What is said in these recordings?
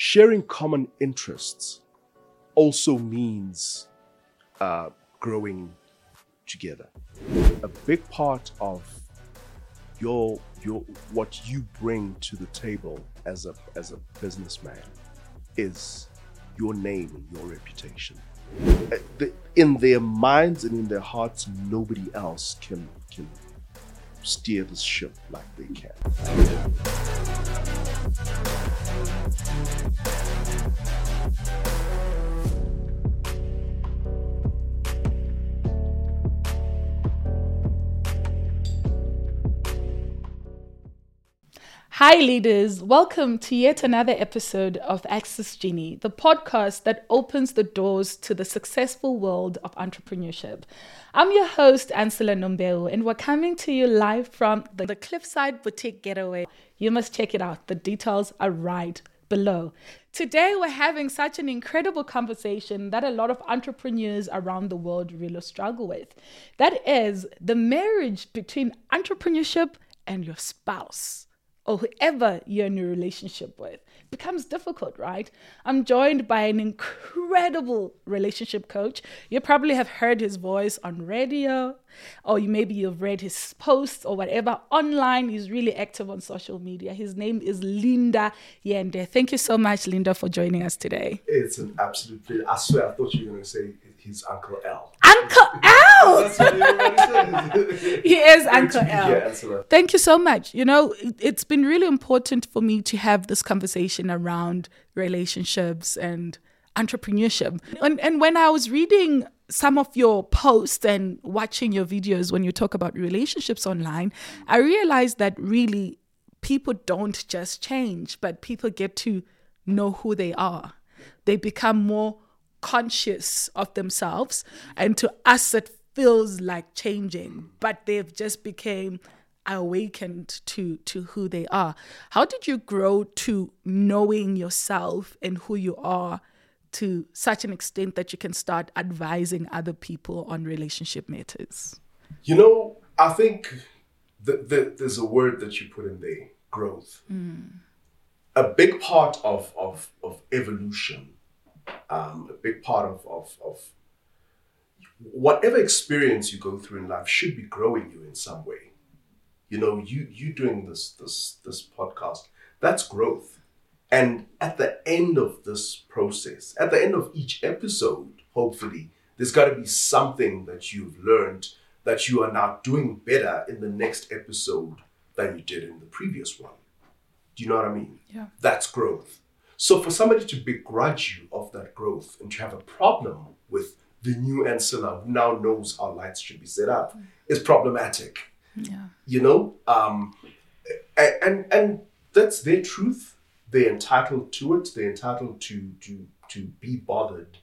sharing common interests also means uh, growing together. A big part of your your what you bring to the table as a as a businessman is your name and your reputation. Uh, In their minds and in their hearts, nobody else can can steer this ship like they can. Hi, leaders. Welcome to yet another episode of Access Genie, the podcast that opens the doors to the successful world of entrepreneurship. I'm your host, Ancillar Nombewu, and we're coming to you live from the, the Cliffside Boutique Getaway. You must check it out. The details are right below. Today, we're having such an incredible conversation that a lot of entrepreneurs around the world really struggle with. That is the marriage between entrepreneurship and your spouse or whoever you're in a relationship with becomes difficult, right? I'm joined by an incredible relationship coach. You probably have heard his voice on radio, or you maybe you've read his posts or whatever online. He's really active on social media. His name is Linda Yende. Thank you so much, Linda, for joining us today. It's an absolute pleasure. I swear, I thought you were going to say he's Uncle L. Uncle Al! That's what everybody says. He is Uncle to be Al. Thank you so much. You know, it- it's been really important for me to have this conversation around relationships and entrepreneurship. And, and when I was reading some of your posts and watching your videos when you talk about relationships online, I realized that really people don't just change, but people get to know who they are. They become more conscious of themselves. And to us, it feels like changing, but they've just became awakened to to who they are. How did you grow to knowing yourself and who you are to such an extent that you can start advising other people on relationship matters? You know, I think that, th- there's a word that you put in there growth. Mm. A big part of, of, of evolution, um, a big part of, of, of whatever experience you go through in life should be growing you in some way. You know, you you doing this this this podcast, that's growth. And at the end of this process, at the end of each episode, hopefully, there's got to be something that you've learned that you are now doing better in the next episode than you did in the previous one. Do you know what I mean? Yeah. That's growth. So for somebody to begrudge you of that growth and to have a problem with the new Ancillar who now knows how lights should be set up is problematic. Yeah. you know um and and that's their truth. They're entitled to it. They're entitled to to to be bothered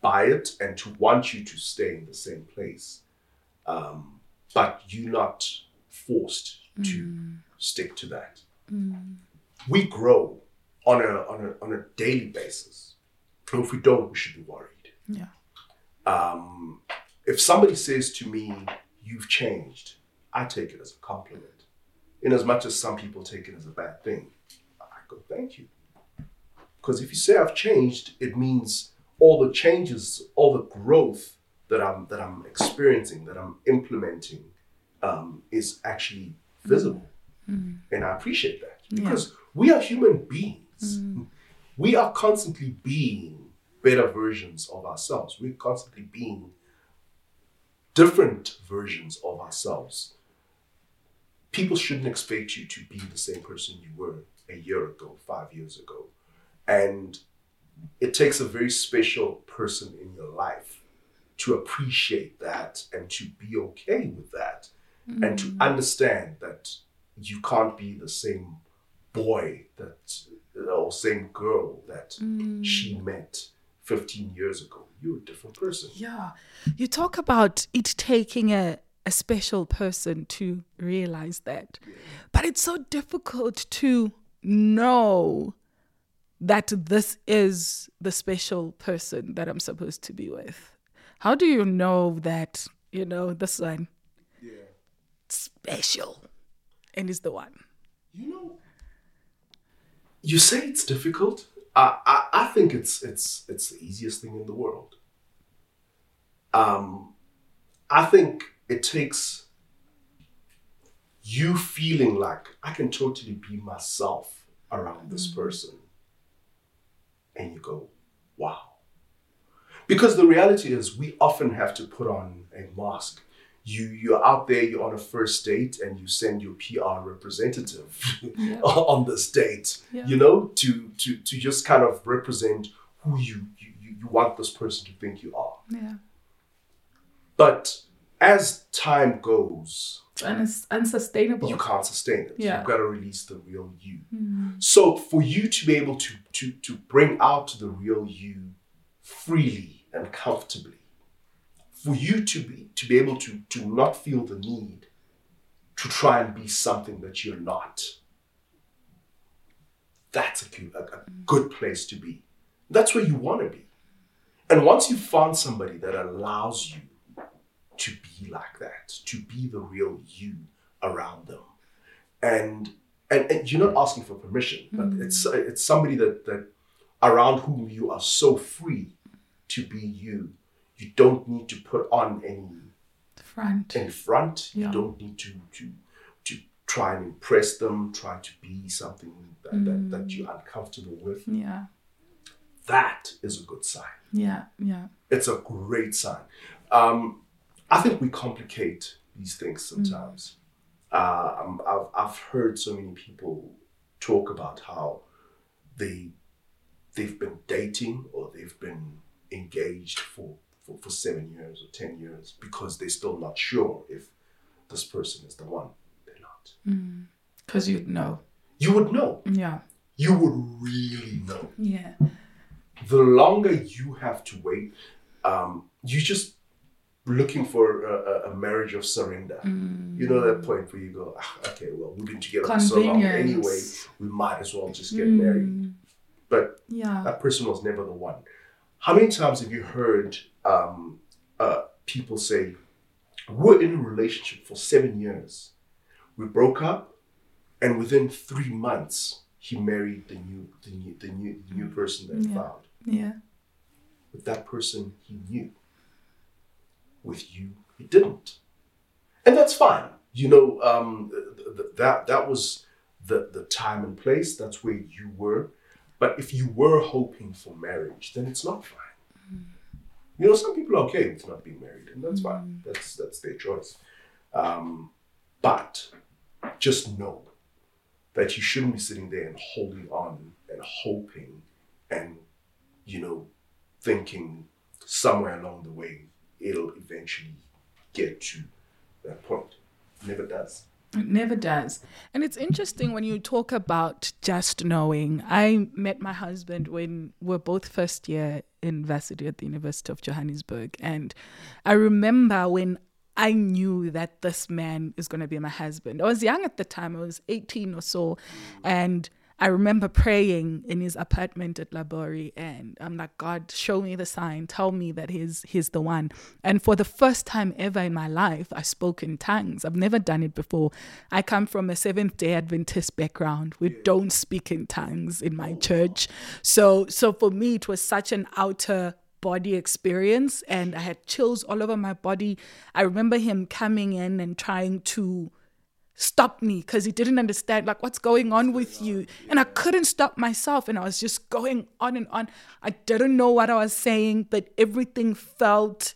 by it and to want you to stay in the same place. Um but you're not forced to stick to that. We grow on a on a on a daily basis and if we don't we should be worried Yeah. um, if somebody says to me, You've changed, I take it as a compliment. In as much as some people take it as a bad thing, I go, Thank you. Because if you say I've changed, it means all the changes, all the growth that I'm that I'm experiencing, that I'm implementing, um, is actually visible. And I appreciate that. Because we are human beings. Mm. We are constantly being better versions of ourselves. We're constantly being different versions of ourselves. People shouldn't expect you to be the same person you were a year ago, five years ago. And it takes a very special person in your life to appreciate that and to be okay with that and to mm. understand that you can't be the same boy that or same girl that mm. she met 15 years ago. You're a different person. Yeah. You talk about it taking a, a special person to realize that. But it's so difficult to know that this is the special person that I'm supposed to be with. How do you know that, you know, this one Yeah. special and is the one? You know, you say it's difficult. I, I, I think it's it's it's the easiest thing in the world. Um, I think it takes you feeling like I can totally be myself around this person, and you go, wow. Because the reality is, we often have to put on a mask. You you're out there, you're on a first date, and you send your PR representative Yeah. on this date. Yeah. You know, to to to just kind of represent who you you, you want this person to think you are. Yeah. But as time goes, And it's unsustainable. you can't sustain it. Yeah. You've got to release the real you. Mm. So for you to be able to to to bring out the real you freely and comfortably, for you to be to be able to to not feel the need to try and be something that you're not. That's a good, a, a good place to be. That's where you want to be. And once you found somebody that allows you to be like that, to be the real you around them, and and, and you're not asking for permission, but mm-hmm. it's it's somebody that that around whom you are so free to be you. You don't need to put on any Front. in front. Yeah. You don't need to to to try and impress them, try to be something that, that, that you're uncomfortable with. Yeah. That is a good sign. Yeah. Yeah. It's a great sign. Um, I think we complicate these things sometimes. Uh, um, I've, I've heard so many people talk about how they they've been dating or they've been engaged for, for, for seven years or ten years because they're still not sure if this person is the one. They're not. Because you'd know. You would know. Yeah. You would really know. Yeah. the longer you have to wait, um, you just looking for a, a- marriage of surrender. You know that point where you go, "Ah, okay, well, we've been together for so long anyway. We might as well just get married. But Yeah. that person was never the one. How many times have you heard um, uh, people say, "We're in a relationship for seven years. We broke up, and within three months, he married the new, the new, the new, the new person that he Yeah. found." Yeah. with that person he knew. With you, he didn't, and that's fine. You know, um, th- th- that that was the the time and place. That's where you were. But if you were hoping for marriage, then it's not fine. You know, some people are okay with not being married, and that's fine. That's that's their choice. Um, but just know that you shouldn't be sitting there and holding on and hoping and you know thinking somewhere along the way it'll eventually get to that point. Never does. It never does. And it's interesting when you talk about just knowing. I met my husband when we we're both first year in varsity at the University of Johannesburg. And I remember when I knew that this man is going to be my husband. I was young at the time, I was 18 or so. And I remember praying in his apartment at Labori, and I'm like, God, show me the sign. Tell me that he's he's the one. And for the first time ever in my life, I spoke in tongues. I've never done it before. I come from a Seventh Day Adventist background. We don't speak in tongues in my church, so so for me, it was such an outer body experience, and I had chills all over my body. I remember him coming in and trying to stop me because he didn't understand like what's going on with you. And i couldn't stop myself and i was just going on and on. I didn't know what i was saying but everything felt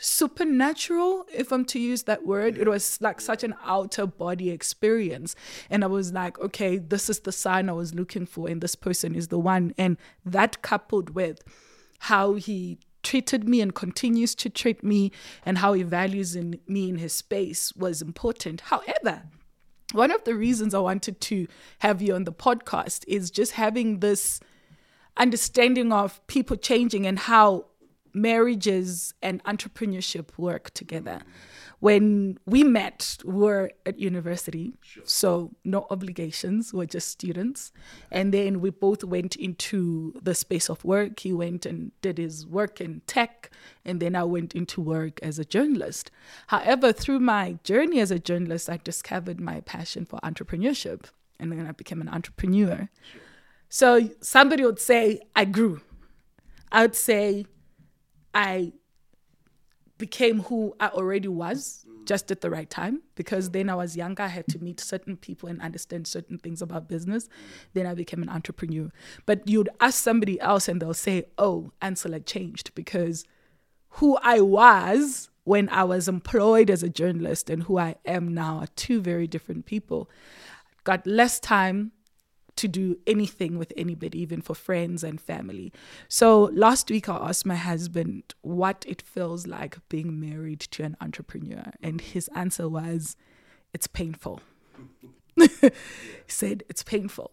supernatural if i'm to use that word. It was like such an outer body experience. And i was like okay this is the sign i was looking for and this person is the one. And that coupled with how he treated me and continues to treat me and how he values in me in his space was important however one of the reasons i wanted to have you on the podcast is just having this understanding of people changing and how marriages and entrepreneurship work together. When we met, we were at university, so no obligations, we're just students. And then we both went into the space of work. He went and did his work in tech, and then I went into work as a journalist. However, through my journey as a journalist, I discovered my passion for entrepreneurship, and then I became an entrepreneur. So somebody would say, I grew. I would say, I became who I already was just at the right time because then I was younger. I had to meet certain people and understand certain things about business. Then I became an entrepreneur. But you'd ask somebody else and they'll say, oh, Ansel changed because who I was when I was employed as a journalist and who I am now are two very different people. Got less time to do anything with anybody, even for friends and family. So last week, I asked my husband what it feels like being married to an entrepreneur. And his answer was, it's painful. he said, it's painful.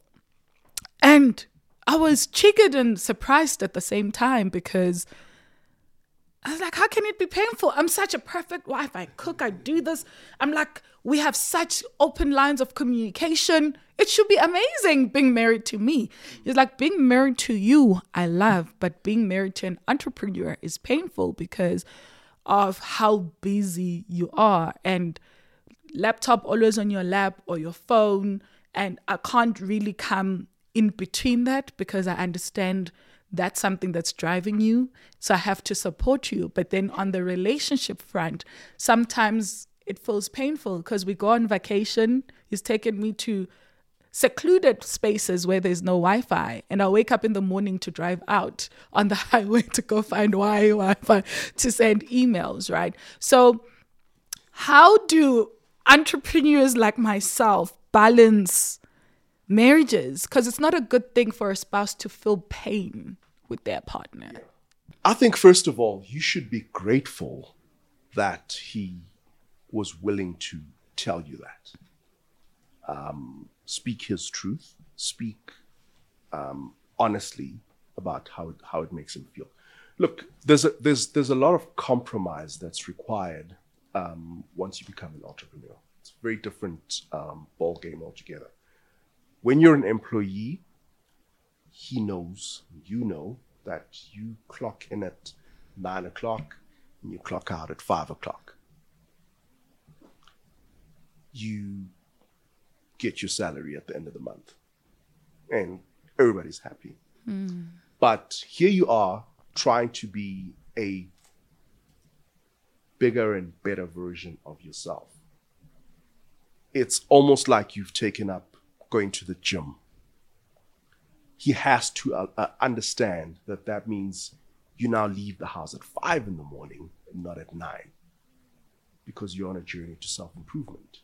And I was triggered and surprised at the same time because I was like, how can it be painful? I'm such a perfect wife. I cook, I do this. I'm like, we have such open lines of communication. It should be amazing being married to me. It's like being married to you, I love, but being married to an entrepreneur is painful because of how busy you are and laptop always on your lap or your phone. And I can't really come in between that because I understand that's something that's driving you. So I have to support you. But then on the relationship front, sometimes it feels painful because we go on vacation. He's taken me to secluded spaces where there's no Wi Fi. And I wake up in the morning to drive out on the highway to go find Wi Fi to send emails, right? So, how do entrepreneurs like myself balance marriages? Because it's not a good thing for a spouse to feel pain with their partner. I think, first of all, you should be grateful that he was willing to tell you that. Um, speak his truth, speak um, honestly about how it, how it makes him feel. Look, there's a, there's, there's a lot of compromise that's required um, once you become an entrepreneur. It's a very different um, ball game altogether. When you're an employee, he knows, you know, that you clock in at nine o'clock and you clock out at five o'clock. You get your salary at the end of the month and everybody's happy. Mm. But here you are trying to be a bigger and better version of yourself. It's almost like you've taken up going to the gym he has to uh, uh, understand that that means you now leave the house at five in the morning not at nine because you're on a journey to self improvement.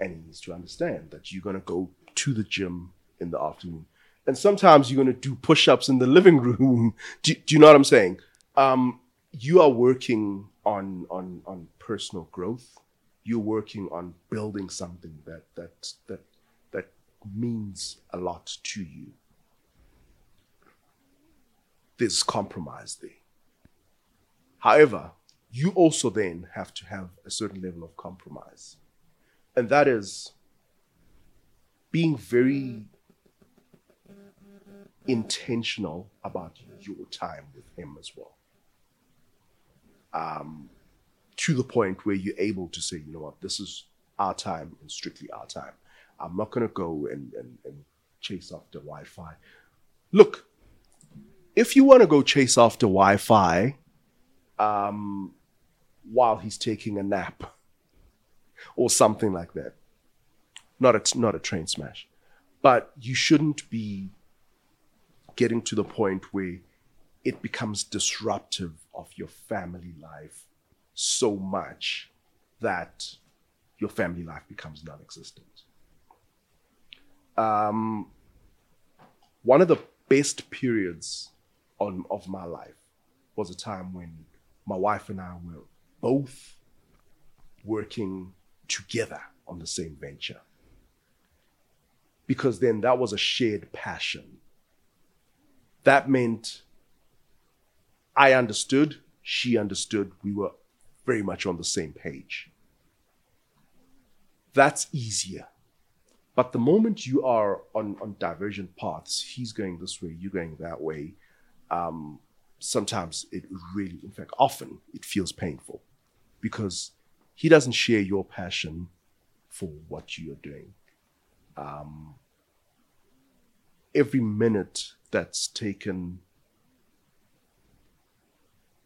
And he needs to understand that you're going to go to the gym in the afternoon. And sometimes you're going to do push ups in the living room. do, do, you know what I'm saying? Um, you are working on, on, on personal growth. You're working on building something that, that, that means a lot to you. There's compromise there. However, you also then have to have a certain level of compromise. And that is being very intentional about your time with him as well. Um, to the point where you're able to say, you know what, this is our time and strictly our time. I'm not going to go and, and, and chase after Wi Fi. Look, if you want to go chase after Wi Fi um, while he's taking a nap or something like that, not a, not a train smash, but you shouldn't be getting to the point where it becomes disruptive of your family life so much that your family life becomes non existent um, one of the best periods on, of my life was a time when my wife and I were both working together on the same venture. Because then that was a shared passion. That meant I understood, she understood, we were very much on the same page. That's easier but the moment you are on, on divergent paths, he's going this way, you're going that way, um, sometimes it really, in fact, often it feels painful because he doesn't share your passion for what you are doing. Um, every minute that's taken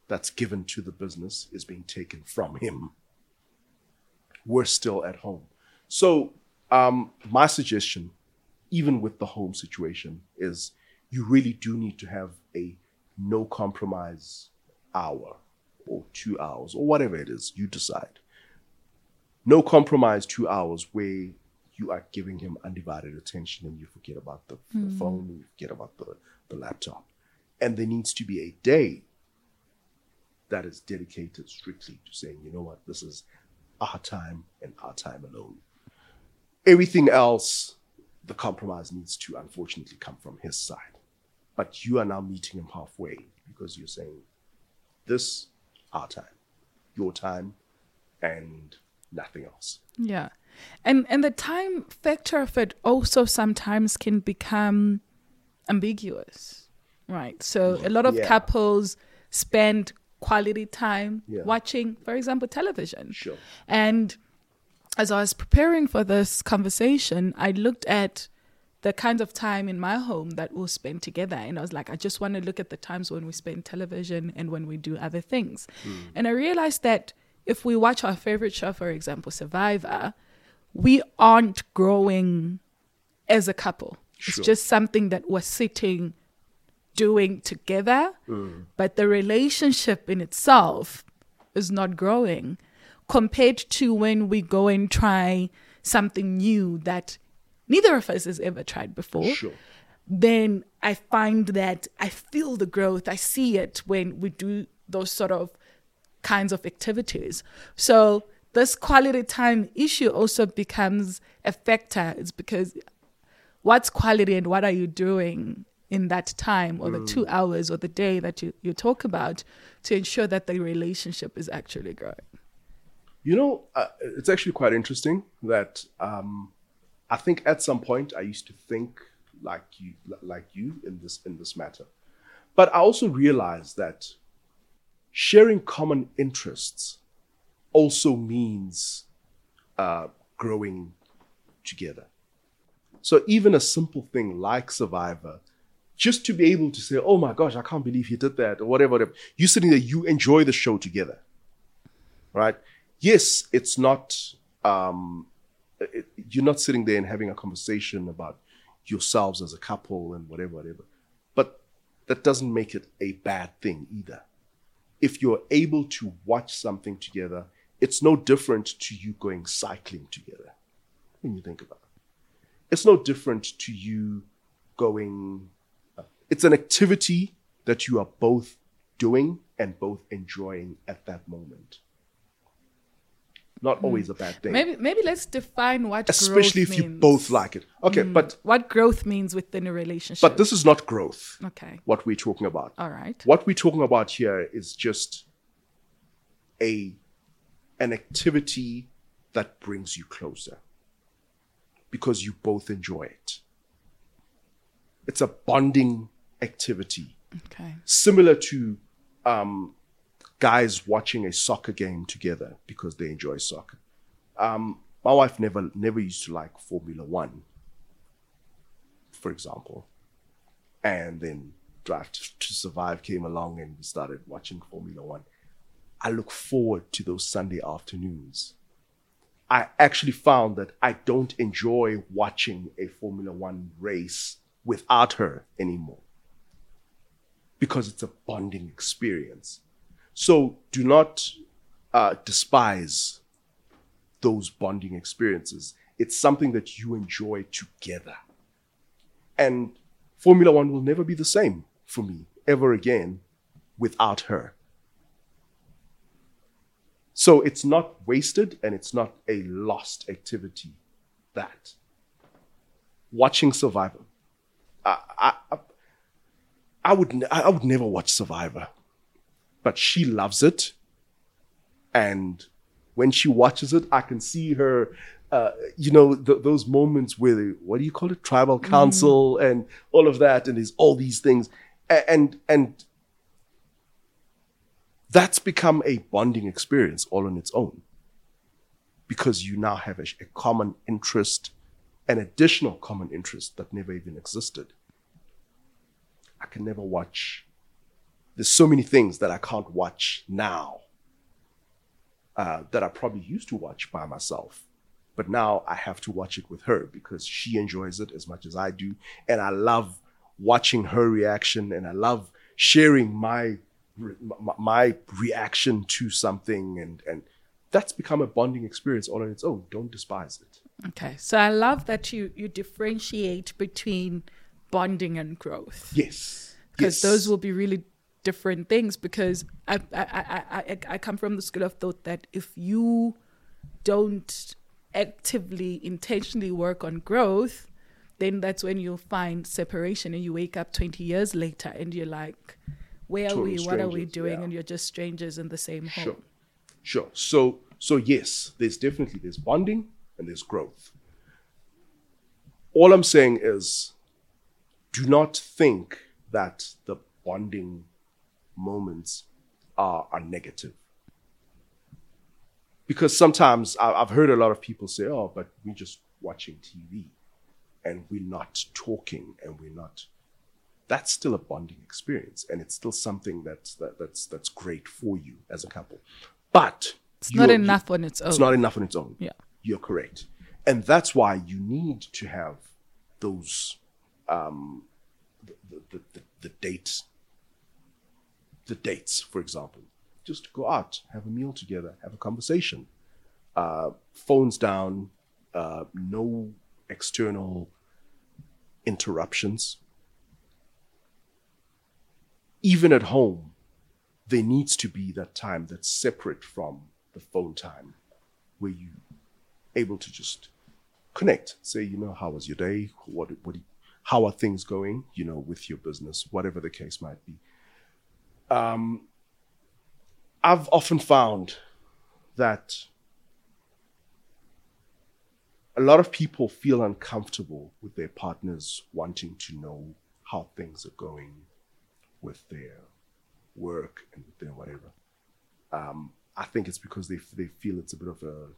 that's given to the business is being taken from him. We're still at home. So, um, my suggestion, even with the home situation, is you really do need to have a no compromise hour or two hours or whatever it is, you decide. No compromise two hours where you are giving him undivided attention and you forget about the, the hmm. phone, you forget about the, the laptop. And there needs to be a day that is dedicated strictly to saying, you know what, this is our time and our time alone. Everything else, the compromise needs to unfortunately come from his side. But you are now meeting him halfway because you're saying, this, our time, your time, and nothing else. Yeah. And and the time factor of it also sometimes can become ambiguous. Right. So a lot of Yeah. couples spend quality time Yeah. watching, for example, television. Sure. And as I was preparing for this conversation, I looked at the kinds of time in my home that we'll spend together. And I was like, I just want to look at the times when we spend television and when we do other things. Hmm. And I realized that if we watch our favorite show, for example, Survivor, we aren't growing as a couple. Sure. It's just something that we're sitting doing together, mm. but the relationship in itself is not growing compared to when we go and try something new that neither of us has ever tried before. Sure. Then I find that I feel the growth. I see it when we do those sort of kinds of activities. So this quality time issue also becomes a factor. It's because what's quality and what are you doing in that time or the two hours or the day that you, you talk about to ensure that the relationship is actually growing. You know, uh, it's actually quite interesting that um, I think at some point I used to think like you, like you in this in this matter, but I also realized that sharing common interests also means uh, growing together. So even a simple thing like Survivor, just to be able to say, "Oh my gosh, I can't believe he did that," or whatever, whatever. You sitting there, you enjoy the show together, right? Yes, it's not. Um, it, you're not sitting there and having a conversation about yourselves as a couple and whatever, whatever. But that doesn't make it a bad thing either. If you're able to watch something together, it's no different to you going cycling together. When you think about it, it's no different to you going. uh, It's an activity that you are both doing and both enjoying at that moment. Not always a bad thing Maybe maybe let's define what especially growth if you means. both like it. Okay, but what growth means within a relationship. but this is not growth. okay. What we're talking about. All right. What we're talking about here is just a an activity that brings you closer because you both enjoy it. It's a bonding activity Okay. similar to um, guys watching a soccer game together because they enjoy soccer. Um, my wife never never used to like Formula One, for example, and then Drive to, to Survive came along and we started watching Formula One. I look forward to those Sunday afternoons. I actually found that I don't enjoy watching a Formula One race without her anymore because it's a bonding experience. So do not uh, despise those bonding experiences. It's something that you enjoy together. And Formula One will never be the same for me ever again without her. So it's not wasted and it's not a lost activity. That watching Survivor, I, I, I- would I would never watch Survivor, but she loves it, and when she watches it, I can see her. Uh, you know th- those moments where what do you call it tribal council and all of that and there's all these things A- and and that's become a bonding experience all on its own because you now have a, a common interest an additional common interest that never even existed I can never watch. There's so many things that I can't watch now uh, that I probably used to watch by myself. But now I have to watch it with her because she enjoys it as much as I do. And I love watching her reaction and I love sharing my my reaction to something and and that's become a bonding experience all on its own don't despise it okay so i love that you you differentiate between bonding and growth yes because yes. those will be really different things because I, I, I, I, I come from the school of thought that if you don't actively, intentionally work on growth, then that's when you'll find separation and you wake up 20 years later and you're like, where are we? What are we doing? And you're just strangers in the same home. Sure. Sure. So, so yes, there's definitely, there's bonding and there's growth. All I'm saying is do not think that the bonding moments are, are negative. Because sometimes I've heard a lot of people say, oh, but we're just watching TV and we're not talking and we're not. That's still a bonding experience and it's still something that's, that, that's, that's great for you as a couple. But it's not enough on its own. It's not enough on its own. Yeah. You're correct. And that's why you need to have those, um, the, the, the, the dates the dates, for example. Just go out, have a meal together, have a conversation. Uh, phones down, uh, no external interruptions. Even at home, there needs to be that time that's separate from the phone time where you able to just connect say you know how was your day what what how are things going you know with your business whatever the case might be um, I've often found that a lot of people feel uncomfortable with their partners wanting to know how things are going with their work and with their whatever. Um, I think it's because they they feel it's a bit of a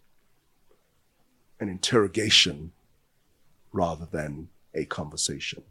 an interrogation rather than a conversation.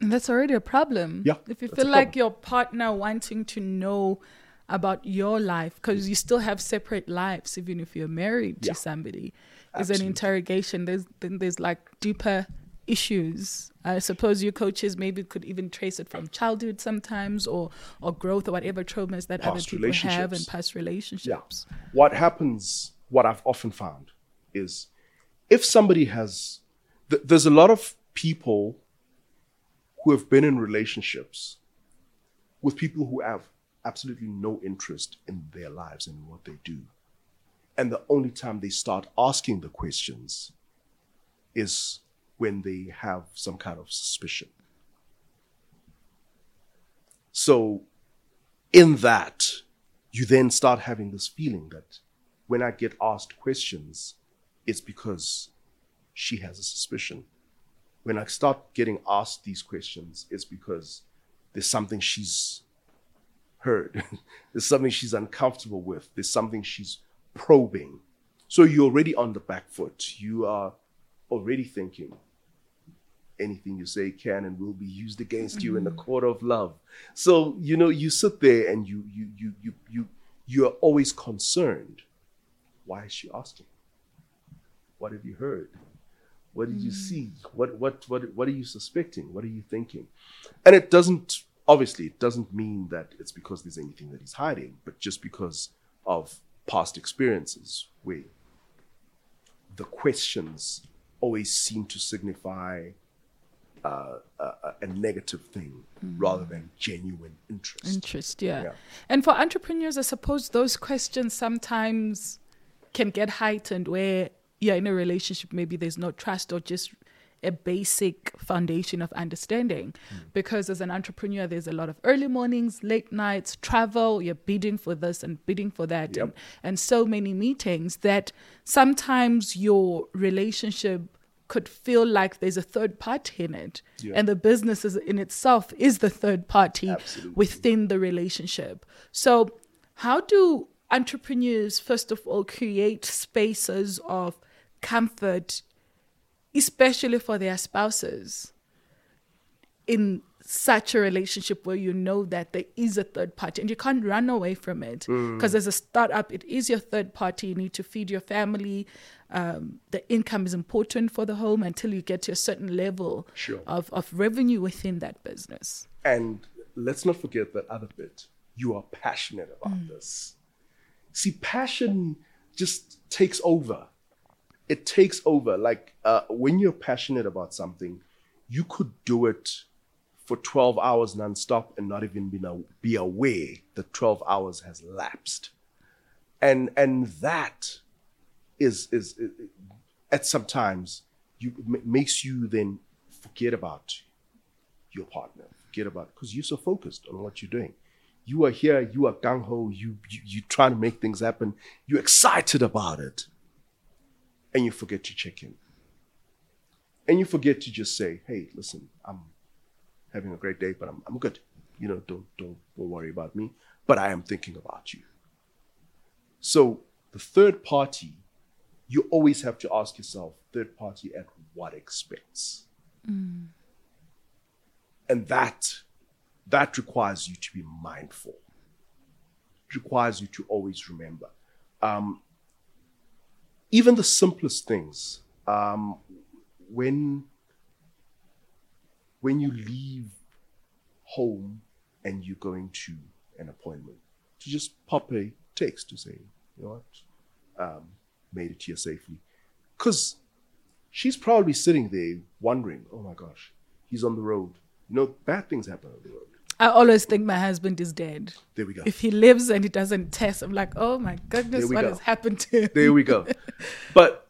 And that's already a problem. Yeah. If you feel like your partner wanting to know about your life, because you still have separate lives, even if you're married yeah. to somebody, is an interrogation. There's then there's like deeper issues. I suppose your coaches maybe could even trace it from childhood sometimes, or or growth, or whatever traumas that past other people have in past relationships. Yeah. What happens? What I've often found is, if somebody has, th- there's a lot of people who have been in relationships with people who have absolutely no interest in their lives and what they do. And the only time they start asking the questions is when they have some kind of suspicion. So, in that, you then start having this feeling that when I get asked questions, it's because she has a suspicion when I start getting asked these questions, it's because there's something she's heard, there's something she's uncomfortable with, there's something she's probing. So you're already on the back foot. You are already thinking anything you say can and will be used against you in the mm-hmm. court of love. So you know you sit there and you you you you you you are always concerned. Why is she asking? What have you heard? What did mm. you see? What what what what are you suspecting? What are you thinking? And it doesn't obviously it doesn't mean that it's because there's anything that he's hiding, but just because of past experiences where the questions always seem to signify uh, a, a, negative thing mm. rather than genuine interest. Interest, yeah. yeah. And for entrepreneurs, I suppose those questions sometimes can get heightened where you're in a relationship, maybe there's no trust or just a basic foundation of understanding. Mm. Because as an entrepreneur, there's a lot of early mornings, late nights, travel, you're bidding for this and bidding for that, yep. and, and so many meetings that sometimes your relationship could feel like there's a third party in it. Yeah. And the business is, in itself is the third party Absolutely. within the relationship. So, how do entrepreneurs, first of all, create spaces of comfort, especially for their spouses, in such a relationship where you know that there is a third party and you can't run away from it because as a startup it is your third party you need to feed your family um, the income is important for the home until you get to a certain level Sure. of, of revenue within that business And let's not forget that other bit. You are passionate about this. See, passion just takes over. It takes over. Like uh, when you're passionate about something, you could do it for 12 hours nonstop and not even be, be aware that 12 hours has lapsed. And and that is is, is at sometimes you it makes you then forget about your partner. Forget about because you're so focused on what you're doing. You are here, you are gung ho, you, you you trying to make things happen, you're excited about it, and you forget to check in. And you forget to just say, hey, listen, I'm having a great day, but I'm I'm good. You know, don't don't don't worry about me. But I am thinking about you. So the third party, you always have to ask yourself, third party at what expense? and that that requires you to be mindful it requires you to always remember um, even the simplest things um, when when you leave home and you're going to an appointment to just pop a text to say you know what? Um, made it here safely. Because she's probably sitting there wondering oh my gosh he's on the road. You know bad things happen on the road i always think my husband is dead. There we go. If he lives and he doesn't test i'm like oh my goodness what go. has happened to him? There we go. But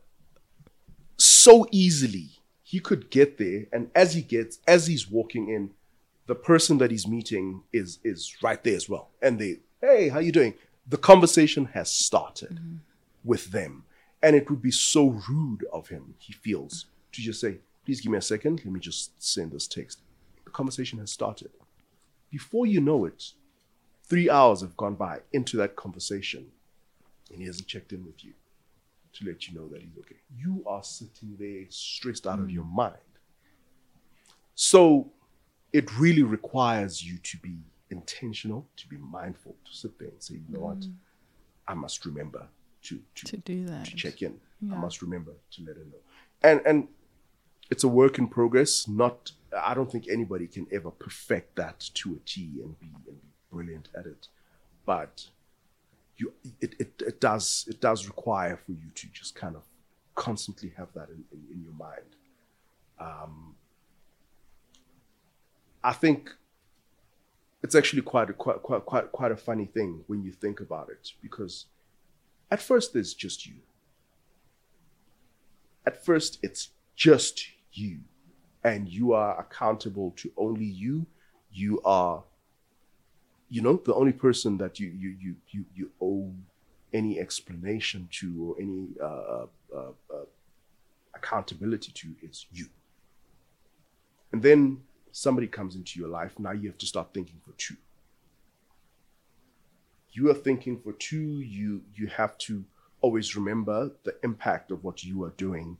so easily he could get there and as he gets as he's walking in the person that he's meeting is is right there as well. And they hey how you doing? The conversation has started mm-hmm. with them. And it would be so rude of him he feels to just say please give me a second. Let me just send this text. The conversation has started before you know it three hours have gone by into that conversation and he hasn't checked in with you to let you know that he's okay. You are sitting there stressed out of mm. your mind. So it really requires you to be intentional, to be mindful, to sit there and say, you know what, mm. I must remember to to, to do that to check in. I must remember to let her know. And and it's a work in progress. Not I don't think anybody can ever perfect that to a T and be and be brilliant at it. But you it, it, it does it does require for you to just kind of constantly have that in, in, in your mind. Um, I think it's actually quite a quite, quite quite quite a funny thing when you think about it because at first there's just you. At first it's just you and you are accountable to only you. You are you know the only person that you you you you, you owe any explanation to or any uh, uh, uh, accountability to is you and then somebody comes into your life now you have to start thinking for two you are thinking for two you you have to always remember the impact of what you are doing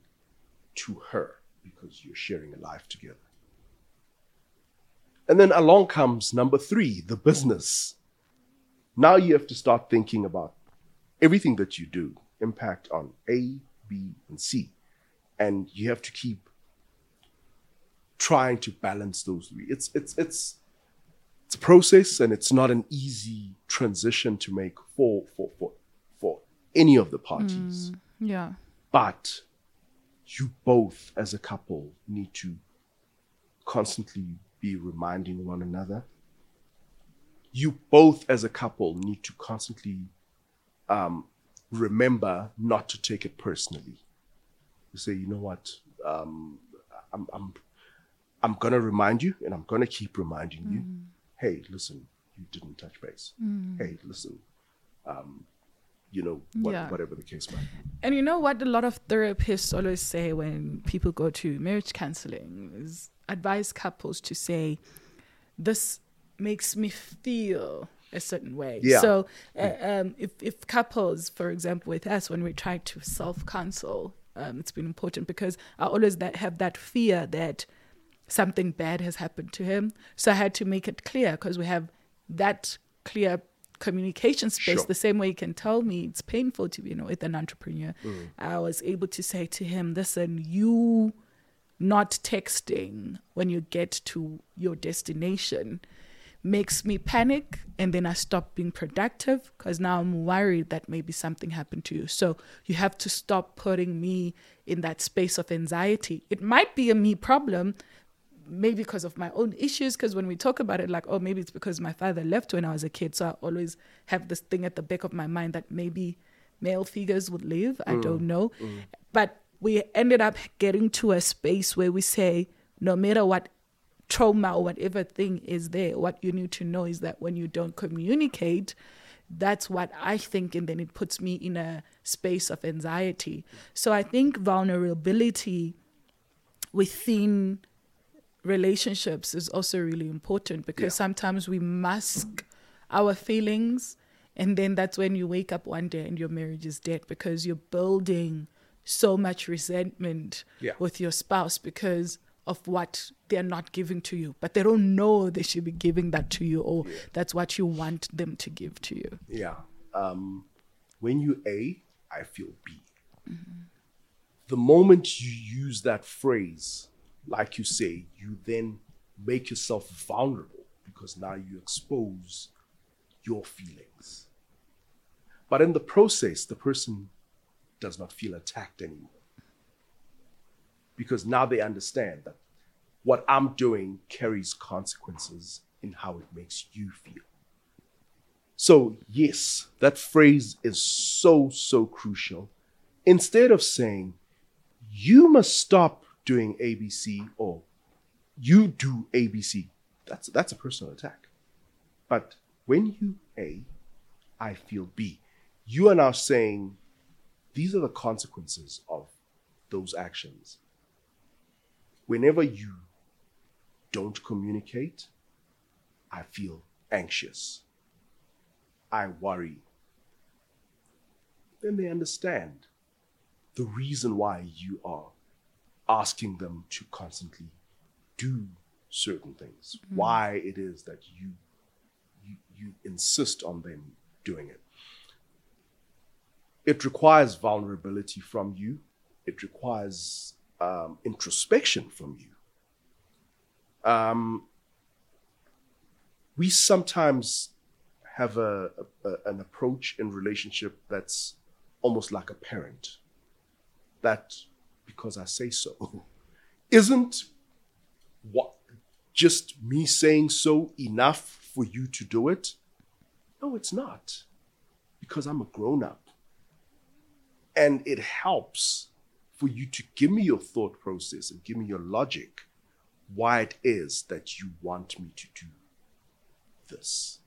to her because you're sharing a life together and then along comes number three, the business. Now you have to start thinking about everything that you do, impact on A, B, and C. And you have to keep trying to balance those three. It's it's it's it's a process and it's not an easy transition to make for for for for any of the parties. Mm, yeah But you both as a couple need to constantly be reminding one another. You both as a couple need to constantly um, remember not to take it personally. You say, you know what, um, I'm, I'm, I'm gonna remind you, and I'm gonna keep reminding you. Hey, listen, you didn't touch base. Hey, listen, um, you know, what, Yeah. whatever the case might be. And you know what a lot of therapists always say when people go to marriage counseling is advise couples to say, This makes me feel a certain way. Yeah. So uh, um, if, if couples, for example, with us, when we try to self counsel, um, it's been important because I always that have that fear that something bad has happened to him. So I had to make it clear because we have that clear communication space Sure. the same way you can tell me it's painful to be you know with an entrepreneur. Mm. I was able to say to him listen you not texting when you get to your destination makes me panic and then i stop being productive because now i'm worried that maybe something happened to you. So you have to stop putting me in that space of anxiety. It might be a me problem maybe because of my own issues because when we talk about it like oh maybe it's because my father left when i was a kid so i always have this thing at the back of my mind that maybe male figures would leave i mm. don't know. Mm. But we ended up getting to a space where we say no matter what trauma or whatever thing is there what you need to know is that when you don't communicate that's what i think and then it puts me in a space of anxiety. So i think vulnerability within relationships is also really important because Yeah. sometimes we mask our feelings and then that's when you wake up one day and your marriage is dead because you're building so much resentment Yeah. with your spouse because of what they're not giving to you but they don't know they should be giving that to you or that's what you want them to give to you Yeah. Um, when you A, I feel B. The moment you use that phrase, like you say, you then make yourself vulnerable because now you expose your feelings. But in the process, the person does not feel attacked anymore. Because now they understand that what I'm doing carries consequences in how it makes you feel. So, yes, that phrase is so, so crucial. Instead of saying, you must stop doing ABC or you do ABC, that's, that's a personal attack. But when you A, I feel B, you are now saying, these are the consequences of those actions. Whenever you don't communicate, I feel anxious. I worry. Then they understand the reason why you are asking them to constantly do certain things, why it is that you, you you insist on them doing it. It requires vulnerability from you. It requires um, introspection from you. Um, we sometimes have a, a an approach in relationship that's almost like a parent that because i say so isn't what just me saying so enough for you to do it no it's not because i'm a grown up and it helps for you to give me your thought process and give me your logic why it is that you want me to do this.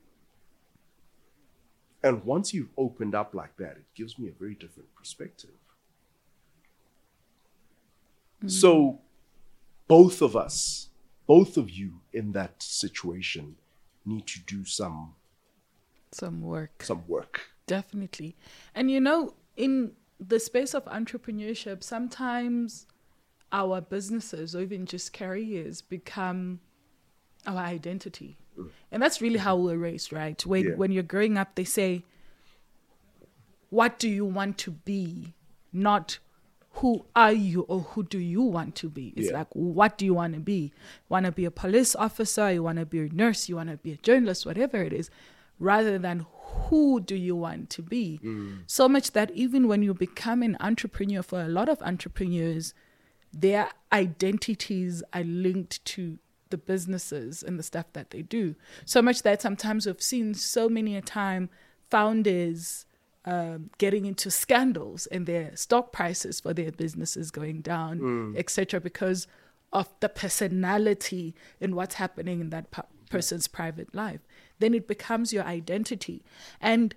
And once you've opened up like that, it gives me a very different perspective. So, mm. both of us, both of you in that situation, need to do some some work some work. Definitely. And you know, in the space of entrepreneurship, sometimes our businesses or even just careers become our identity. Mm. And that's really how mm-hmm. we're raised, right? When Yeah. when you're growing up, they say, What do you want to be? Not who are you or who do you want to be? It's Yeah. like what do you want to be? Want to be a police officer, you want to be a nurse, you want to be a journalist, whatever it is, rather than who do you want to be? Mm. So much that even when you become an entrepreneur, for a lot of entrepreneurs, their identities are linked to the businesses and the stuff that they do. So much that sometimes we've seen so many a time founders um, getting into scandals and their stock prices for their businesses going down, etc., because of the personality and what's happening in that pa- person's private life. Then it becomes your identity. And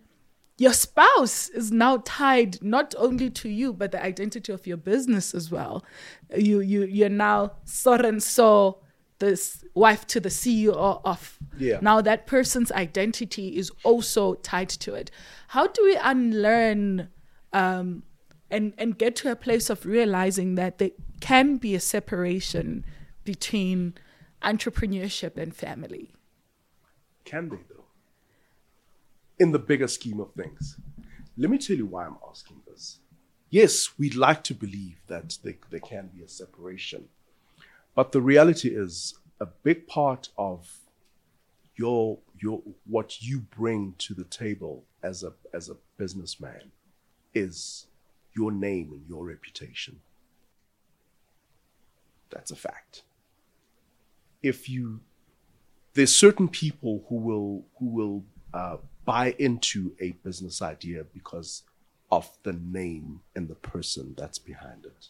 your spouse is now tied not only to you but the identity of your business as well you you you're now so and so this wife to the ceo of Yeah. now that person's identity is also tied to it how do we unlearn um and and get to a place of realizing that there can be a separation between entrepreneurship and family? Can they, though? In the bigger scheme of things. Let me tell you why I'm asking this. Yes, we'd like to believe that there, there can be a separation. But the reality is, a big part of your your what you bring to the table as a as a businessman is your name and your reputation. That's a fact. If you there's certain people who will who will uh, buy into a business idea because of the name and the person that's behind it.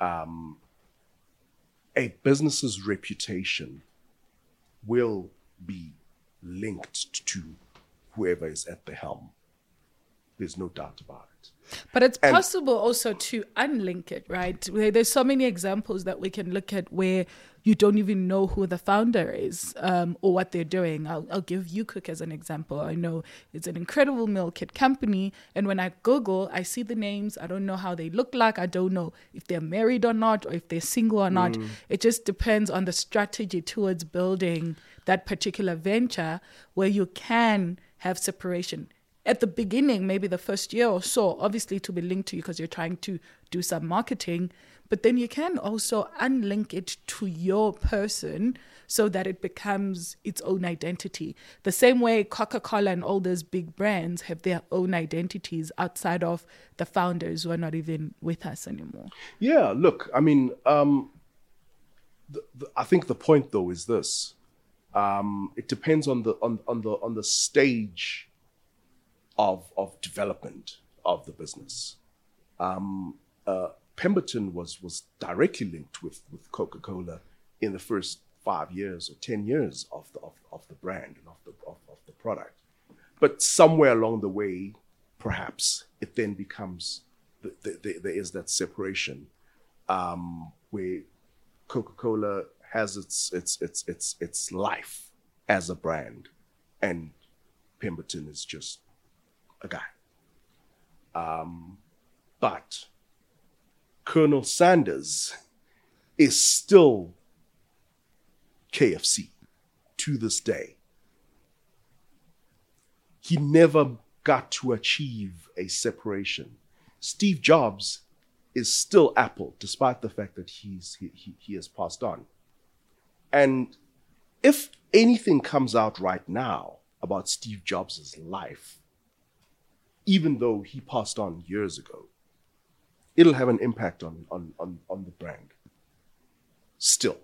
Um, a business's reputation will be linked to whoever is at the helm. There's no doubt about it. But it's and possible also to unlink it, right? There's so many examples that we can look at where you don't even know who the founder is um, or what they're doing. I'll, I'll give UCOOK as an example. I know it's an incredible meal kit company. And when I Google, I see the names. I don't know how they look like. I don't know if they're married or not or if they're single or not. Mm. It just depends on the strategy towards building that particular venture where you can have separation at the beginning, maybe the first year or so, obviously to be linked to you because you're trying to do some marketing. But then you can also unlink it to your person so that it becomes its own identity. The same way Coca Cola and all those big brands have their own identities outside of the founders who are not even with us anymore. Yeah, look, I mean, um, the, the, I think the point though is this. Um, it depends on the on, on the on the stage of, of development of the business. Um, uh, Pemberton was, was directly linked with, with Coca Cola in the first five years or 10 years of the, of, of the brand and of the, of, of the product. But somewhere along the way, perhaps it then becomes the, the, the, there is that separation um, where Coca Cola has its, its, its, its, its life as a brand, and Pemberton is just a guy. Um, but Colonel Sanders is still KFC to this day. He never got to achieve a separation. Steve Jobs is still Apple, despite the fact that he's, he, he, he has passed on. And if anything comes out right now about Steve Jobs' life, even though he passed on years ago, it'll have an impact on, on, on, on the brand still.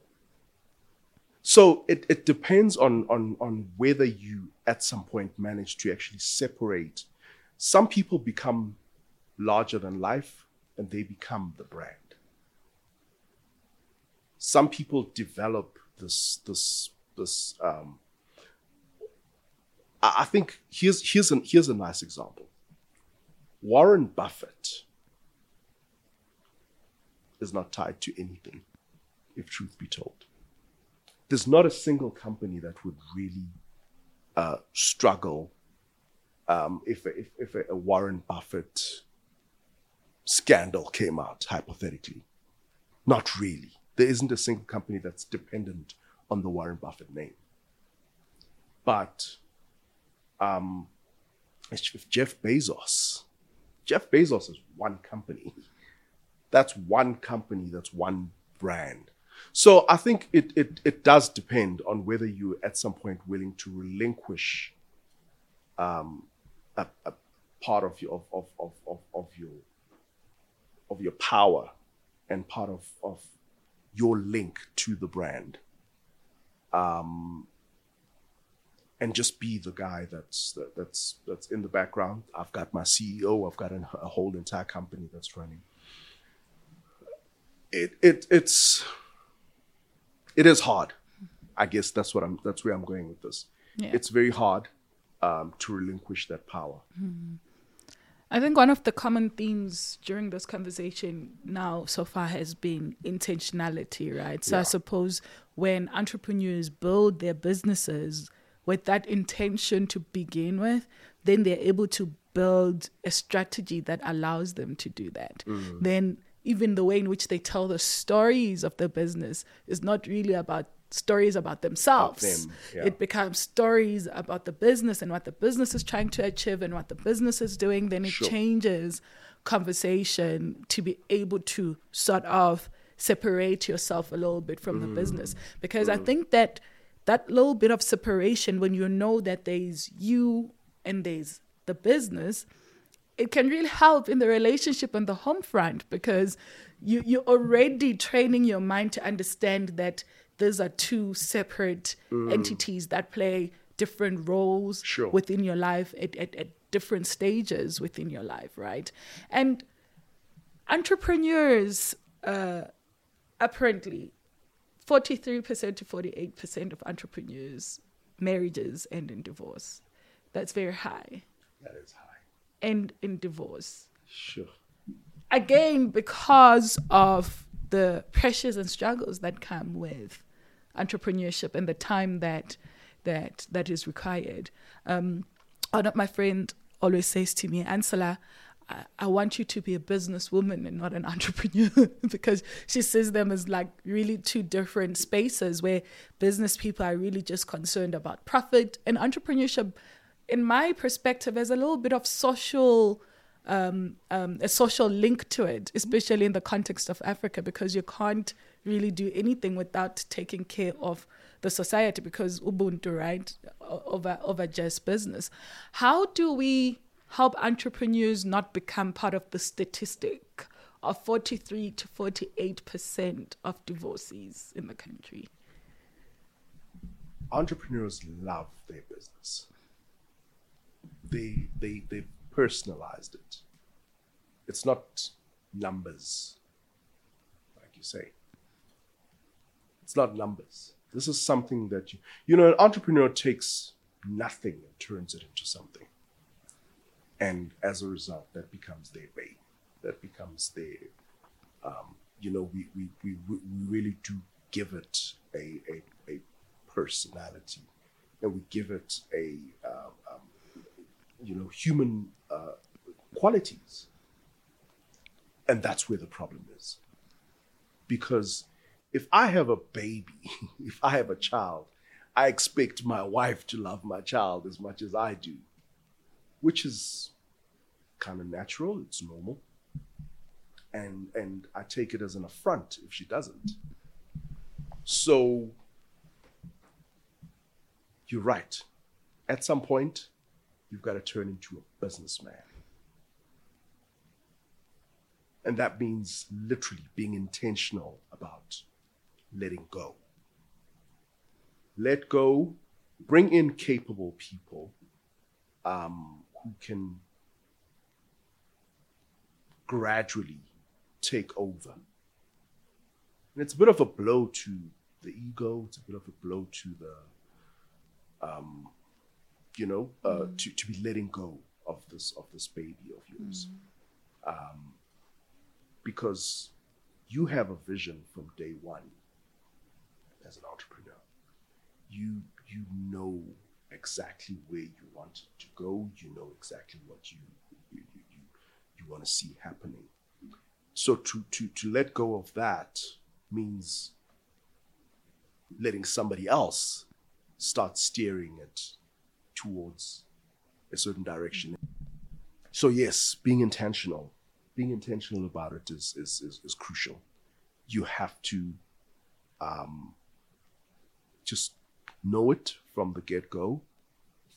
So it, it depends on, on, on whether you at some point manage to actually separate. Some people become larger than life and they become the brand. Some people develop this this this um, I think here's here's an here's a nice example. Warren Buffett is not tied to anything, if truth be told. There's not a single company that would really uh, struggle um, if, if, if a, Warren Buffett scandal came out, hypothetically. Not really. There isn't a single company that's dependent on the Warren Buffett name. But um, if Jeff Bezos Jeff Bezos is one company. That's one company, that's one brand. So I think it, it, it does depend on whether you're at some point willing to relinquish um, a, a, part of your of, of, of, of, your of your power and part of, of your link to the brand. Um, and just be the guy that's that, that's that's in the background. I've got my CEO. I've got a, a whole entire company that's running. It it it's it is hard. I guess that's what I'm. That's where I'm going with this. Yeah. It's very hard um, to relinquish that power. Mm-hmm. I think one of the common themes during this conversation now so far has been intentionality, right? So yeah. I suppose when entrepreneurs build their businesses, with that intention to begin with, then they're able to build a strategy that allows them to do that. Mm. Then even the way in which they tell the stories of the business is not really about stories about themselves. them, yeah. It becomes stories about the business and what the business is trying to achieve and what the business is doing. Then it Sure. changes conversation to be able to sort of separate yourself a little bit from the Mm. business. Because I think that that little bit of separation, when you know that there's you and there's the business, it can really help in the relationship on the home front because you, you're already training your mind to understand that these are two separate entities that play different roles Sure. within your life at, at, at different stages within your life, right? And entrepreneurs, uh, apparently, 43% to 48% of entrepreneurs' marriages end in divorce. That's very high. That is high. End in divorce. Sure. Again, because of the pressures and struggles that come with entrepreneurship and the time that that that is required. Um, one of my friend always says to me, Ancillar, I, want you to be a businesswoman and not an entrepreneur because she sees them as like really two different spaces where business people are really just concerned about profit and entrepreneurship in my perspective has a little bit of social um, um, a social link to it, especially in the context of Africa, because you can't really do anything without taking care of the society because Ubuntu, right, over over just business. How do we help entrepreneurs not become part of the statistic of 43 to 48 percent of divorcees in the country? entrepreneurs love their business. They they they personalized it. It's not numbers, like you say. It's not numbers. This is something that you you know an entrepreneur takes nothing and turns it into something. And as a result, that becomes their way. That becomes their um, you know, we, we, we, we really do give it a, a, a personality and we give it a, um, um, you know, human uh, qualities. And that's where the problem is. Because if I have a baby, if I have a child, I expect my wife to love my child as much as I do, which is kind of natural, it's normal and and I take it as an affront if she doesn't. So you're right. At some point, you've got to turn into a businessman. And that means literally being intentional about letting go. Let go, bring in capable people um, who can gradually take over. And it's a bit of a blow to the ego, it's a bit of a blow to the, um, you know, uh, to, to be letting go of this of this baby of yours. Um, because you have a vision from day one as an entrepreneur. You you know exactly where you want it to go. You know exactly what you you, you, you, you want to see happening. So to, to to let go of that means letting somebody else start steering it towards a certain direction. So yes, being intentional, being intentional about it is is is, is crucial. You have to um, just know it from the get go,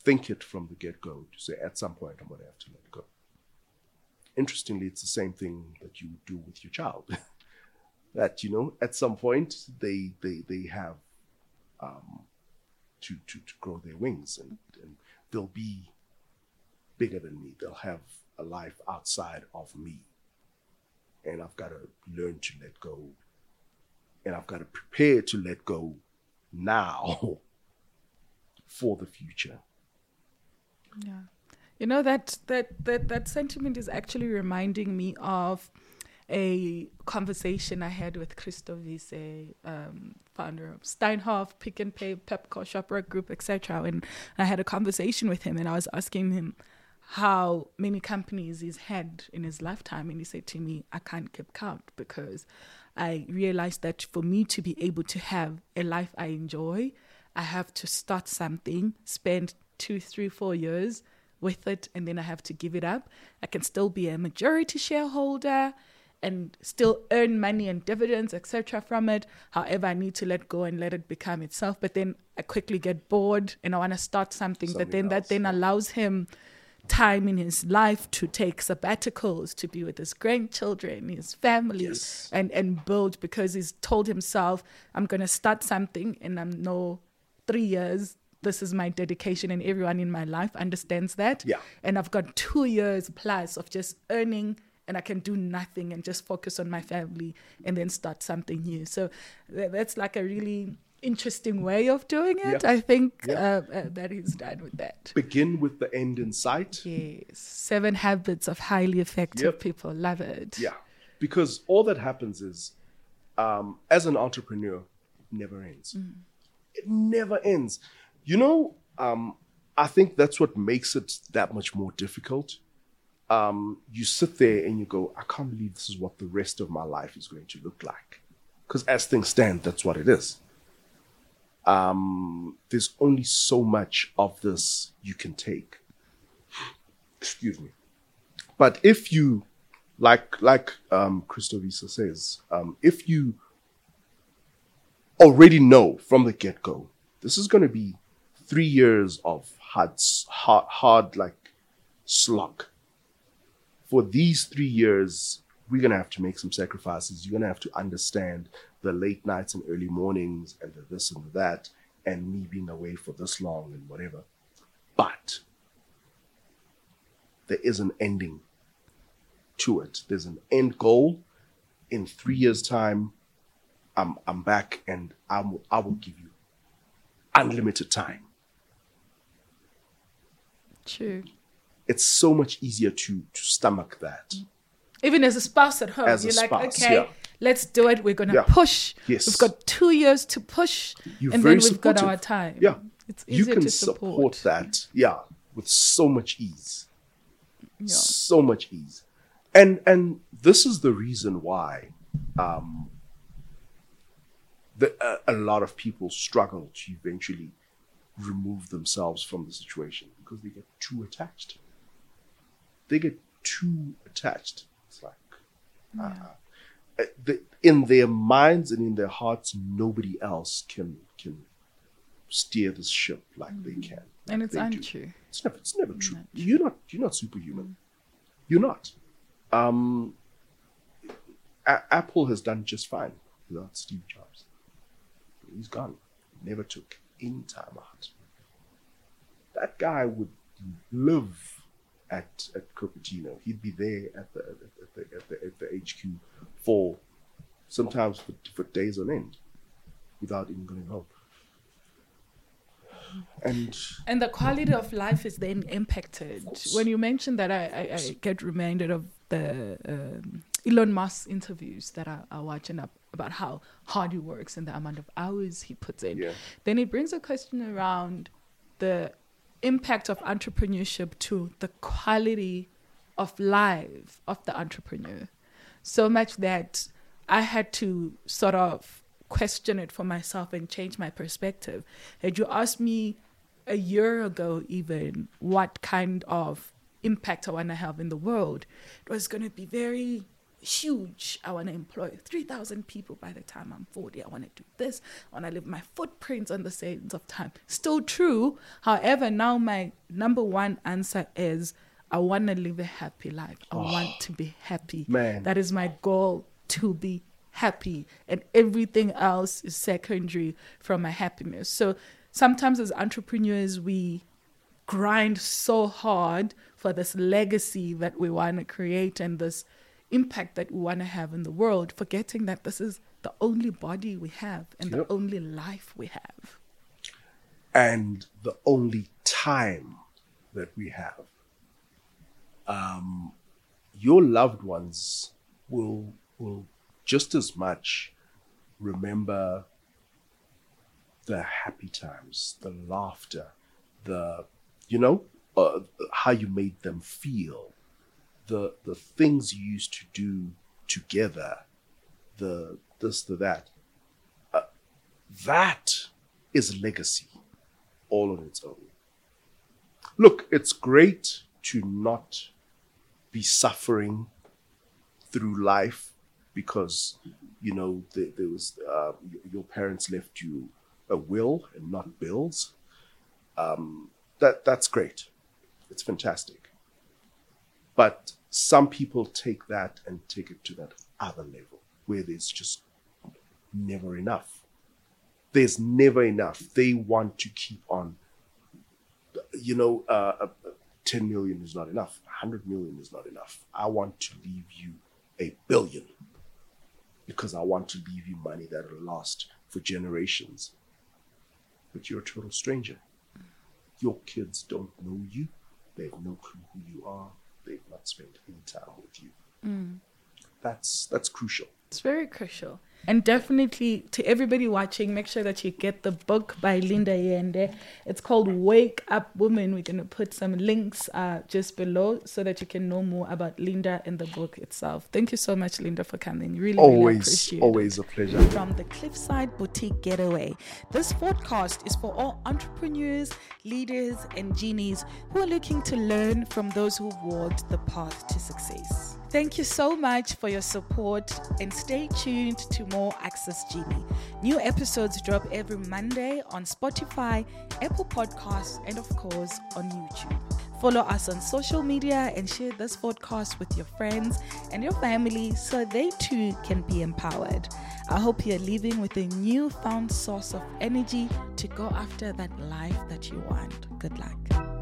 think it from the get go to say at some point I'm going to have to let go. Interestingly, it's the same thing that you do with your child. that you know, at some point they they they have um, to, to to grow their wings and, and they'll be bigger than me. They'll have a life outside of me, and I've got to learn to let go, and I've got to prepare to let go now for the future. Yeah. You know that that that that sentiment is actually reminding me of a conversation I had with Christo Wiese, um, founder of Steinhoff, Pick n Pay, Pepco, Shoprite Group, etc. And I had a conversation with him, and I was asking him, how many companies he's had in his lifetime. And he said to me, I can't keep count because I realized that for me to be able to have a life I enjoy, I have to start something, spend two, three, four years with it, and then I have to give it up. I can still be a majority shareholder and still earn money and dividends, etc., from it. However, I need to let go and let it become itself. But then I quickly get bored and I want to start something. Something but then that then allows him time in his life to take sabbaticals, to be with his grandchildren, his family, Yes. and and build because he's told himself, I'm gonna start something and I'm no three years. This is my dedication, and everyone in my life understands that. Yeah. And I've got two years plus of just earning, and I can do nothing and just focus on my family and then start something new. So tha- that's like a really interesting way of doing it. Yeah. I think Yeah. uh, uh, that he's done with that. Begin with the end in sight. Yes. Seven habits of highly effective Yep. people. Love it. Yeah. Because all that happens is, um, as an entrepreneur, never ends. It never ends. You know, um, I think that's what makes it that much more difficult. Um, you sit there and you go, I can't believe this is what the rest of my life is going to look like. Because as things stand, that's what it is. Um, there's only so much of this you can take. Excuse me. But if you like like um Christo Wiese says, um, if you already know from the get-go, this is gonna be three years of hard hard, hard like slog. For these three years, we're gonna have to make some sacrifices. You're gonna have to understand the late nights and early mornings and the this and the that, and me being away for this long and whatever. But there is an ending to it. There's an end goal. In three years' time, I'm I'm back and I'm I will give you unlimited time. True. It's so much easier to to stomach that. Even as a spouse at home, As a you're like, spouse, okay, yeah. let's do it. We're gonna Yeah. push. Yes. We've got two years to push, You're and then we've got our time. Yeah. It's You easier can to support. support. that, yeah, with so much ease. Yeah. So much ease. And and this is the reason why um the, a, a lot of people struggle to eventually remove themselves from the situation because they get too attached. They get too attached. It's like uh, uh, the, in their minds and in their hearts, nobody else can can steer this ship like they can. And it's they do. untrue. It's never, it's never true. Not You're not, you're not superhuman. You're not. Um, A- Apple has done just fine without Steve Jobs. He's gone. Never took any time out. That guy would live at at Cupertino. He'd be there at the at the at the, at the HQ for sometimes for, for days on end without even going home. And And the quality of life is then impacted. When you mention that, I, I, I get reminded of the um, Elon Musk interviews that I, I watch and up about how hard he works and the amount of hours he puts in. Yeah. Then it brings a question around the impact of entrepreneurship to the quality of life of the entrepreneur. So much that I had to sort of question it for myself and change my perspective. Had you asked me a year ago, even what kind of impact I want to have in the world, it was going to be very huge. I want to employ 3,000 people by the time I'm 40. I want to do this. I want to leave my footprints on the sands of time. Still true. However, now my number one answer is I want to live a happy life. I oh. want to be happy. Man. That is my goal to be happy. And everything else is secondary from my happiness. So sometimes as entrepreneurs, we grind so hard for this legacy that we want to create and this impact that we want to have in the world, forgetting that this is the only body we have and Yep. the only life we have. and the only time that we have. Um, your loved ones will will just as much remember the happy times, the laughter, the you know, uh, how you made them feel, the the things you used to do together, the this, the that. Uh, that is legacy, all on its own. Look, it's great to not be suffering through life because you know there, there was uh, your parents left you a will and not bills. Um, that that's great. It's fantastic. But some people take that and take it to that other level where there's just never enough. There's never enough. They want to keep on. You know, uh, uh, 10 million is not enough. 100 million is not enough. I want to leave you a billion because I want to leave you money that will last for generations. But you're a total stranger. Your kids don't know you. They have no clue who you are. They've not spent any time with you. Mm. That's that's crucial. It's very crucial. And definitely to everybody watching, make sure that you get the book by Linda Yende. It's called Wake Up Woman. We're going to put some links uh, just below so that you can know more about Linda and the book itself. Thank you so much, Linda, for coming. Really, always, really always a pleasure. From the Cliffside Boutique Getaway, this podcast is for all entrepreneurs, leaders, and genies who are looking to learn from those who walked the path to success. Thank you so much for your support and stay tuned to more Access Genie. New episodes drop every Monday on Spotify, Apple Podcasts, and of course on YouTube. Follow us on social media and share this podcast with your friends and your family so they too can be empowered. I hope you're living with a newfound source of energy to go after that life that you want. Good luck.